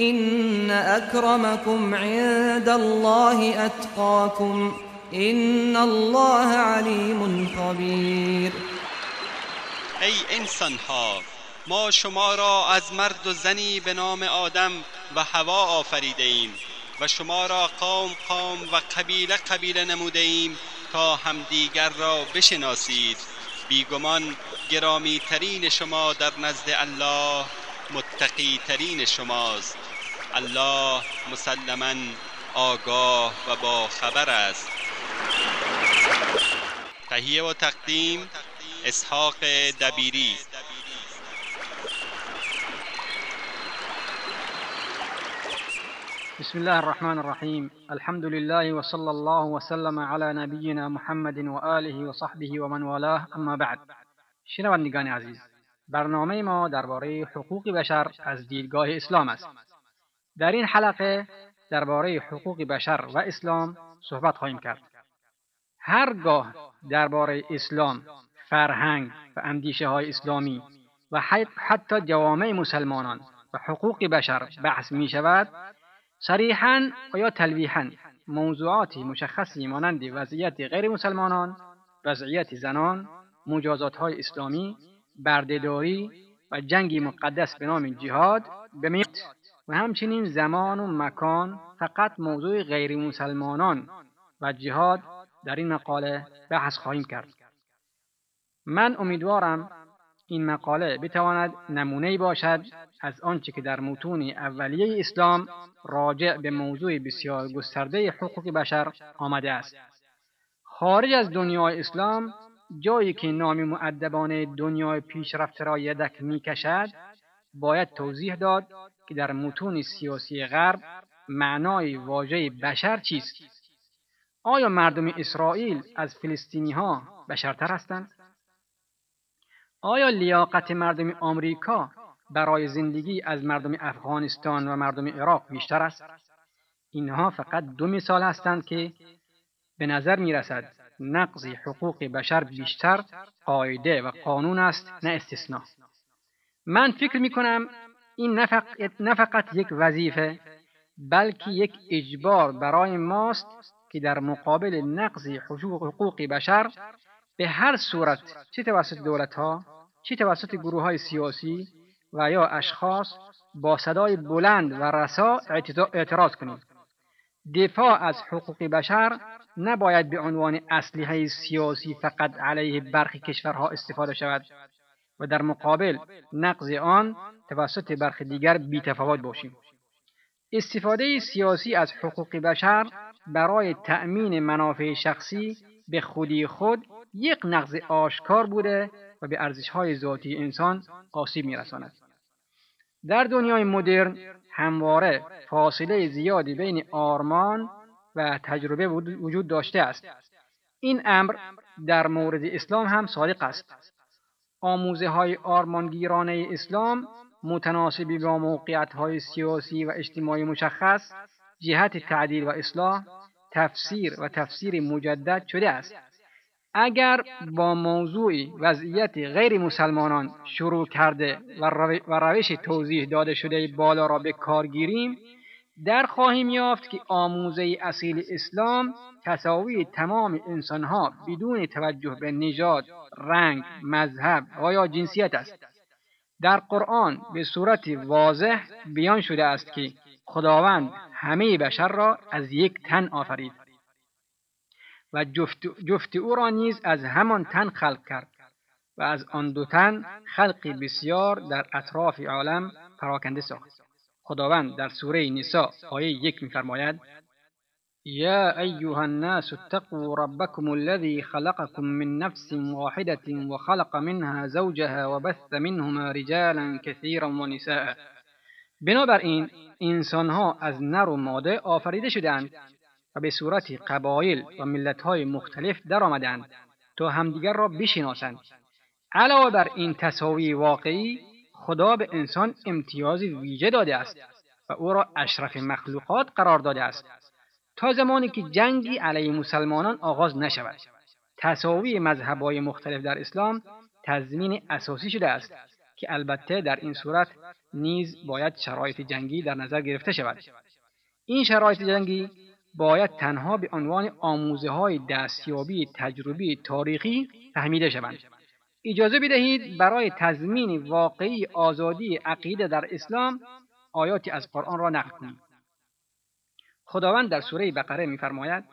إن أكرمكم عند الله أتقاكم إن الله عليم خبير. ای انسان ها ما شما را از مرد و زنی به نام آدم و هوا آفریده ایم و شما را قوم قوم و قبیله قبیله نموده ایم تا همدیگر را بشناسید. بیگمان گرامی ترین شما در نزد الله متقی ترین شماست. الله مسلما آگاه و با خبر است. تهیه و تقدیم اسحاق دبیری. بسم الله الرحمن الرحیم الحمد لله وصلى الله وسلم على نبینا محمد و آله و صحبه و من والاه. أما بعد. شنوندگان عزیز برنامه ما درباره حقوق بشر از دیدگاه اسلام است. در این حلقه درباره حقوق بشر و اسلام صحبت خواهیم کرد. هرگاه درباره اسلام فرهنگ و اندیشه های اسلامی و حتی جوامع مسلمانان و حقوق بشر بحث می شود صریحا و یا تلویحا موضوعاتی مشخصی مانند وضعیت غیر مسلمانان وضعیت زنان مجازات های اسلامی بردهداری و جنگی مقدس به نام جهاد به و همچنین زمان و مکان فقط موضوع غیر مسلمانان و جهاد در این مقاله بحث خواهیم کرد. من امیدوارم این مقاله بتواند نمونه باشد از آنچه که در متون اولیه اسلام راجع به موضوع بسیار گسترده حقوق بشر آمده است. خارج از دنیای اسلام جایی که نام معدبان دنیای پیشرفته را یدک می‌کشد باید توضیح داد که در متون سیاسی غرب معنای واژه بشر چیست. آیا مردم اسرائیل از فلسطینی ها بشرتر هستند؟ آیا لیاقت مردم آمریکا برای زندگی از مردم افغانستان و مردم عراق بیشتر است؟ اینها فقط دو مثال هستند که به نظر می رسد نقض حقوق بشر بیشتر قاعده و قانون است نه استثناء. من فکر می کنم این نه فقط یک وظیفه بلکه یک اجبار برای ماست که در مقابل نقض حقوق بشر به هر صورت چه توسط دولت ها چه توسط گروه های سیاسی و یا اشخاص با صدای بلند و رسا اعتراض کنیم. دفاع از حقوق بشر نباید به عنوان اسلحه سیاسی فقط علیه برخی کشورها استفاده شود و در مقابل نقض آن توسط برخی دیگر بیتفاوت باشیم. استفاده سیاسی از حقوق بشر برای تأمین منافع شخصی به خودی خود یک نقض آشکار بوده و به ارزشهای ذاتی انسان آسیب میرساند. در دنیای مدرن همواره فاصله زیادی بین آرمان و تجربه وجود داشته است. این امر در مورد اسلام هم صادق است. آموزه های آرمانگیرانه اسلام متناسبی با موقعیت های سیاسی و اجتماعی مشخص جهت تعدیل و اصلاح تفسیر و تفسیر مجدد شده است. اگر با موضوع وضعیت غیر مسلمانان شروع کرده و روش توضیح داده شده بالا را به کار گیریم در خواهیم یافت که آموزه اصیل اسلام تساوی تمام انسانها بدون توجه به نژاد رنگ مذهب و یا جنسیت است. در قرآن به صورت واضح بیان شده است که خداوند همه بشر را از یک تن آفرید. و جفت, جفت او را نیز از همان تن خلق کرد و از آن دو تن خلقی بسیار در اطراف عالم پراکنده ساخت. خداوند در سوره نساء آیه یک میفرماید يا أيها الناس اتقوا ربكم الذي خلقكم من نفس واحدة وخلق منها زوجها وبث منهما رجالا كثيرا ونساء بنابراین انسانها از نر و ماده آفریده شدند به صورت قبایل و ملتهای مختلف درآمدند تا همدیگر را بشناسند. علاوه بر این تصاوی واقعی خدا به انسان امتیاز ویژه داده است و او را اشرف مخلوقات قرار داده است تا زمانی که جنگی علیه مسلمانان آغاز نشود. تصاوی مذهبهای مختلف در اسلام تضمین اساسی شده است که البته در این صورت نیز باید شرایط جنگی در نظر گرفته شود. این شرایط جنگی باید تنها به عنوان آموزه های دستیابی تجربی تاریخی فهمیده شوند. اجازه بدهید برای تضمین واقعی آزادی عقیده در اسلام آیاتی از قرآن را نقل کنیم خداوند در سوره بقره میفرماید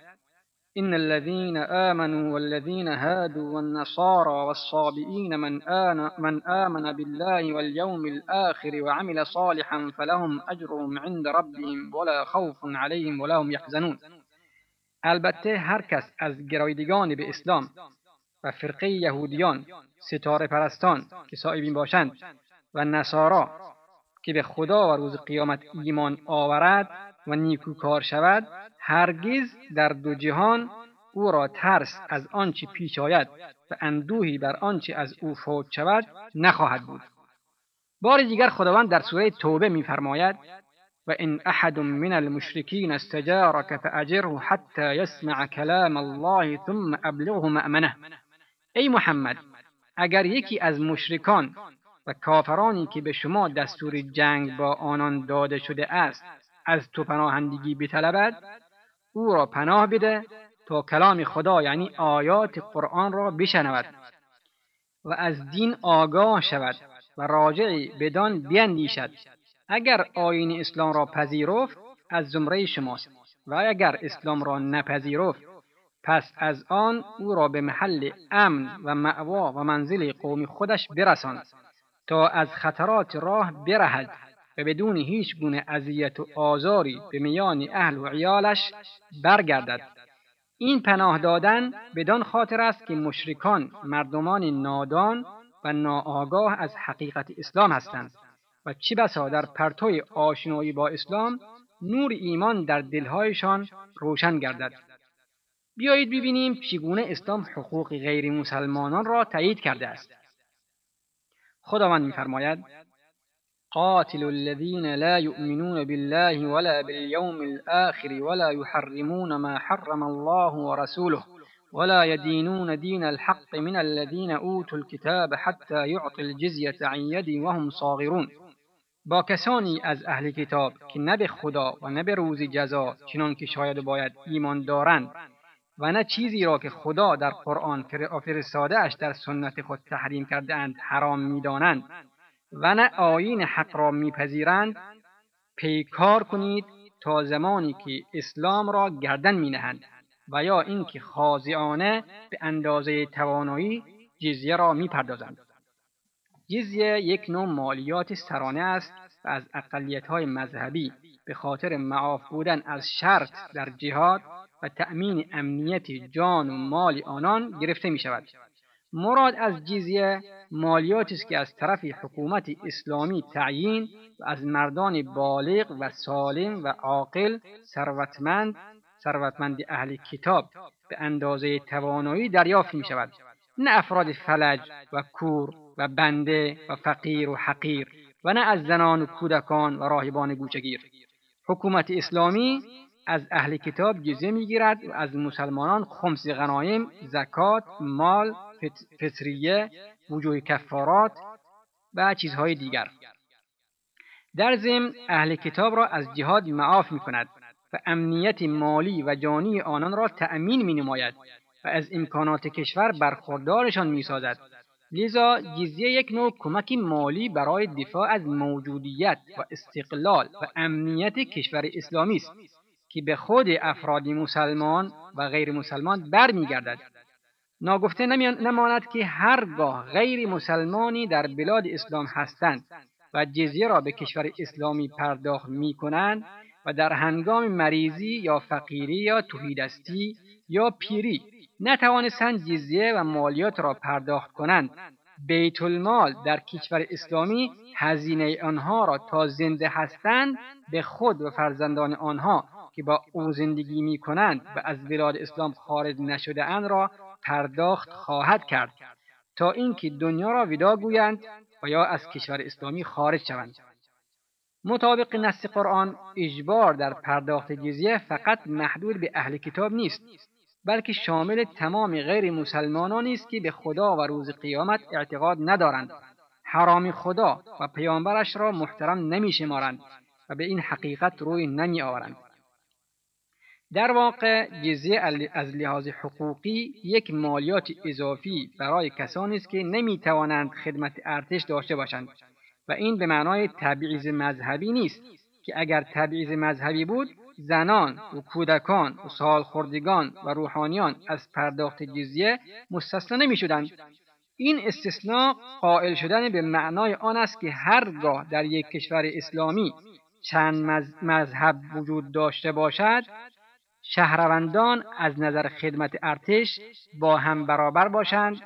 إن الذين آمنوا والذين هادوا والنصارى والصابئين من, آن من آمن بالله واليوم الآخر وعمل صالحا فلهم أجرهم عند ربهم ولا خوف عليهم ولا هم يحزنون. البته هر کس از گرایدگان به اسلام و فرقه یهودیان ستاره پرستان که صاحبین باشند و نصارا که به خدا و روز قیامت ایمان آورد و نیکوکار شود هرگز در دو جهان او را ترس از آنچه پیش آید و اندوهی بر آنچه از او فوت شود نخواهد بود. بار دیگر خداوند در سوره توبه میفرماید و این احد من المشرکین استجارك فاجره حتی یسمع کلام الله ثم ابلغه مأمنه. ای محمد اگر یکی از مشرکان و کافرانی که به شما دستور جنگ با آنان داده شده است از تو پناهندگی بطلبد او را پناه بده تا کلام خدا یعنی آیات قرآن را بشنود و از دین آگاه شود و راجعی بدان بیندیشد. اگر آین اسلام را پذیرفت از زمره شماست و اگر اسلام را نپذیرفت پس از آن او را به محل امن و معوا و منزل قوم خودش برساند تا از خطرات راه برهد. و بدون هیچ گونه اذیت و آزاری به میان اهل و عیالش برگردد. این پناه دادن بدان خاطر است که مشرکان مردمان نادان و ناآگاه از حقیقت اسلام هستند. و چه بسا در پرتوی آشنایی با اسلام نور ایمان در دلهایشان روشن گردد. بیایید ببینیم چگونه اسلام حقوق غیر مسلمانان را تایید کرده است. خداوند میفرماید قاتل الذين لا يؤمنون بالله ولا باليوم الآخر ولا يحرمون ما حرم الله ورسوله ولا يدينون دين الحق من الذين أوتوا الكتاب حتى يعطي الجزية عن يد وهم صاغرون. با کسانی از أهل کتاب که نه به خدا و نه به روز جزا چنان که شاید باید ایمان دارند و نه چیزی را که خدا در قرآن فرستاده اش در سنت خود تحریم کرده اند حرام میدانند. و نه آیین حق را میپذیرند پیکار کنید تا زمانی که اسلام را گردن مینهند و یا اینکه خاضعانه به اندازه توانایی جزیه را می‌پردازند جزیه یک نوع مالیات سرانه است و از های مذهبی به خاطر معاف بودن از شرط در جهاد و تأمین امنیت جان و مال آنان گرفته می شود. مراد از جزیه مالیاتی است که از طرف حکومت اسلامی تعیین و از مردان بالغ و سالم و عاقل ثروتمند ثروتمند اهل کتاب به اندازه توانایی دریافت می شود نه افراد فلج و کور و بنده و فقیر و حقیر و نه از زنان و کودکان و راهبان گوچگیر حکومت اسلامی از اهل کتاب جزیه می‌گیرد و از مسلمانان خمس غنایم زکات مال فطریه وجوه کفارات و چیزهای دیگر در ضمن اهل کتاب را از جهاد معاف می کند و امنیت مالی و جانی آنان را تأمین می نماید و از امکانات کشور برخوردارشان می سازد. لذا جزیه یک نوع کمک مالی برای دفاع از موجودیت و استقلال و امنیت کشور اسلامی است که به خود افراد مسلمان و غیر مسلمان برمیگردد. ناگفته نماند که هرگاه غیر مسلمانی در بلاد اسلام هستند و جزیه را به کشور اسلامی پرداخت می کنند و در هنگام مریضی یا فقیری یا توهیدستی یا پیری نتوانستند جزیه و مالیات را پرداخت کنند. بیت المال در کشور اسلامی هزینه آنها را تا زنده هستند به خود و فرزندان آنها که با او زندگی می کنند و از بلاد اسلام خارج نشده اند را پرداخت خواهد کرد تا اینکه دنیا را ودا گویند و یا از کشور اسلامی خارج شوند. مطابق نص قرآن اجبار در پرداخت جزیه فقط محدود به اهل کتاب نیست بلکه شامل تمام غیر مسلمانانی است که به خدا و روز قیامت اعتقاد ندارند. حرام خدا و پیامبرش را محترم نمی شمارند و به این حقیقت روی نمی آورند در واقع جزیه از لحاظ حقوقی یک مالیات اضافی برای کسانی است که نمی توانند خدمت ارتش داشته باشند و این به معنای تبعیض مذهبی نیست که اگر تبعیض مذهبی بود زنان و کودکان و سالخوردگان و روحانیان از پرداخت جزیه مستثنا نمی شدند. این استثناء قائل شدن به معنای آن است که هرگاه در یک کشور اسلامی چند مذهب وجود داشته باشد شهروندان از نظر خدمت ارتش با هم برابر باشند.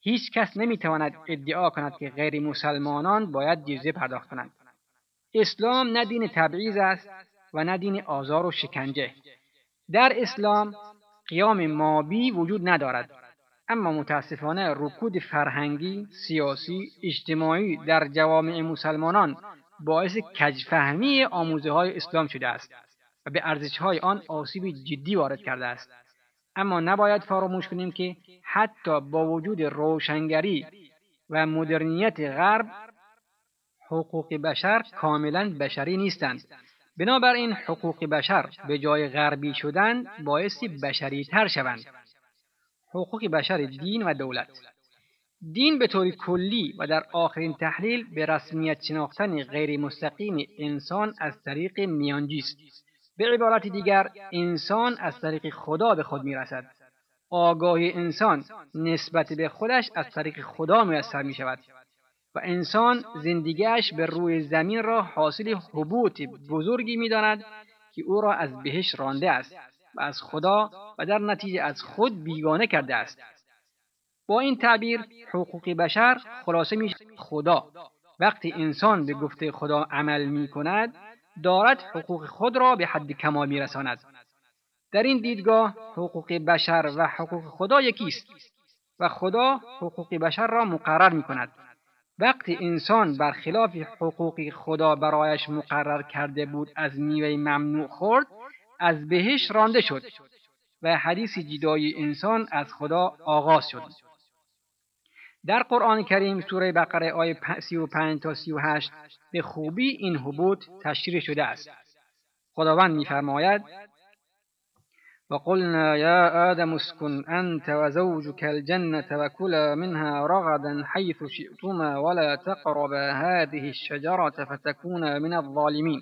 هیچ کس نمی‌تواند ادعا کند که غیر مسلمانان باید جزیه پرداخت کنند. اسلام نه دین تبعیض است و نه دین آزار و شکنجه. در اسلام قیام مابی وجود ندارد. اما متاسفانه رکود فرهنگی سیاسی اجتماعی در جوامع مسلمانان باعث کجفهمی آموزه های اسلام شده است. و به ارزش های آن آسیب جدی وارد کرده است. اما نباید فراموش کنیم که حتی با وجود روشنگری و مدرنیت غرب حقوق بشر کاملا بشری نیستند. بنابراین حقوق بشر به جای غربی شدن باعثی بشری تر شوند. حقوق بشر دین و دولت. دین به طور کلی و در آخرین تحلیل به رسمیت شناختن غیر مستقیم انسان از طریق میانجی است. به عبارت دیگر انسان از طریق خدا به خود می‌رسد. آگاهی انسان نسبت به خودش از طریق خدا میسر می شود و انسان زندگیش به روی زمین را حاصل حبوط بزرگی می‌داند که او را از بهش رانده است و از خدا و در نتیجه از خود بیگانه کرده است. با این تعبیر حقوق بشر خلاصه می خدا وقتی انسان به گفته خدا عمل می کند دارد حقوق خود را به حد کمال می رساند. در این دیدگاه حقوق بشر و حقوق خدا یکیست و خدا حقوق بشر را مقرر می کند. وقتی انسان برخلاف حقوق خدا برایش مقرر کرده بود از میوه ممنوع خورد از بهش رانده شد و حدیث جدای انسان از خدا آغاز شد در قرآن کریم سوره بقره آیه 35 تا 38 به خوبی این حبوط تشریح شده است. خداوند میفرماید وقلنا يا آدم اسكن أنت وزوجك الجنة وكلا منها رغدا حيث شئتما ولا تقربا هذه الشجرة فتكونا من الظالمين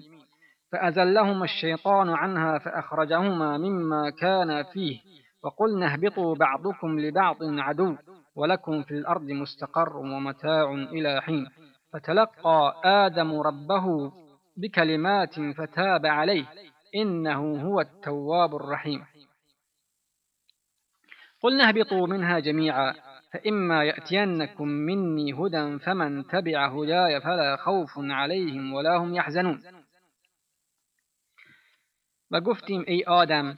فأزلهما الشيطان عنها فأخرجهما مما كان فيه وقلنا اهبطوا بعضكم لبعض عدو. ولكم في الأرض مستقر ومتاع إلى حين. فتلقى آدم ربه بكلمات فتاب عليه. إنه هو التواب الرحيم. قلنا اهبطوا منها جميعا فإما يأتينكم مني هدى فمن تبع هداي فلا خوف عليهم ولا هم يحزنون. و گفتیم ای آدم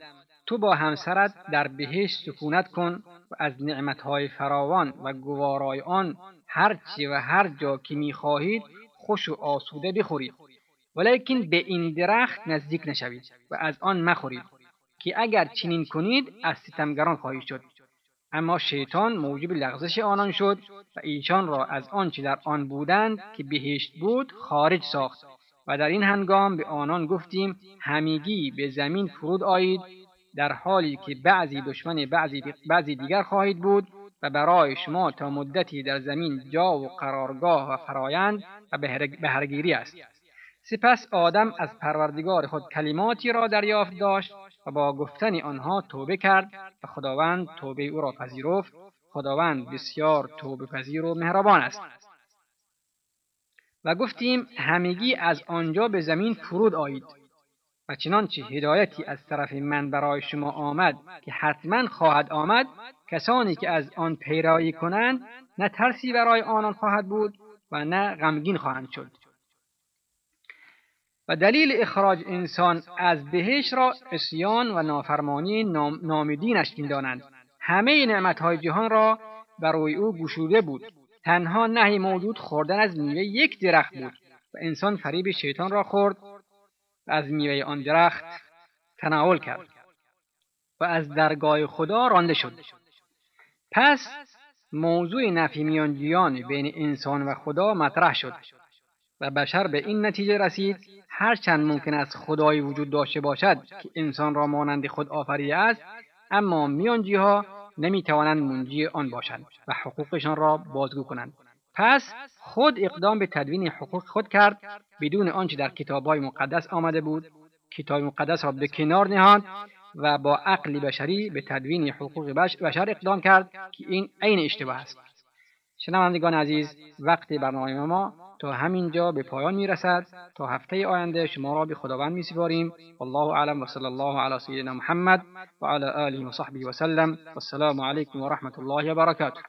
تو با همسرت در بهشت سکونت کن و از نعمتهای فراوان و گوارای آن هرچی و هر جا که می‌خواهید خوش و آسوده بخورید. ولیکن به این درخت نزدیک نشوید و از آن مخورید که اگر چنین کنید از ستمگران خواهید شد. اما شیطان موجب لغزش آنان شد و ایشان را از آنچه در آن بودند که بهشت بود خارج ساخت و در این هنگام به آنان گفتیم همگی به زمین فرود آیید در حالی که بعضی دشمن بعضی, بعضی دیگر خواهید بود و برای شما تا مدتی در زمین جا و قرارگاه و فرایند و بهرگیری است. سپس آدم از پروردگار خود کلماتی را دریافت داشت و با گفتن آنها توبه کرد و خداوند توبه او را پذیرفت. خداوند بسیار توبه پذیر و مهربان است. و گفتیم همگی از آنجا به زمین فرود آیید. و چنانچه هدایتی از طرف من برای شما آمد که حتما خواهد آمد کسانی که از آن پیروی کنند نه ترسی برای آنان خواهد بود و نه غمگین خواهند شد. و دلیل اخراج انسان از بهش را عصیان و نافرمانی نام، نامدینش می‌دانند همه نعمتهای جهان را بر روی او گشوده بود. تنها نهی موجود خوردن از میوه یک درخت بود و انسان فریب شیطان را خورد از میوه آن درخت تناول کرد و از درگاه خدا رانده شد. پس موضوع نفی میانجیان بین انسان و خدا مطرح شد و بشر به این نتیجه رسید هرچند ممکن است خدایی وجود داشته باشد که انسان را مانند خود آفریده است اما میانجیها نمی‌توانند منجی آن باشند و حقوقشان را بازگو کنند. پس خود اقدام به تدوین حقوق خود کرد بدون آنچه در کتابهای مقدس آمده بود. کتاب مقدس را به کنار نهاد و با عقل بشری به تدوین حقوق بشر اقدام کرد که این عین اشتباه است. شنوندگان عزیز وقت برنامه ما تا همینجا به پایان می رسد تا هفته آینده شما را به خداوند می سپاریم والله اعلم و صلی الله علی سیدنا محمد و علی آله و صحبه و سلم. و السلام علیکم و رحمت الله و برکاته.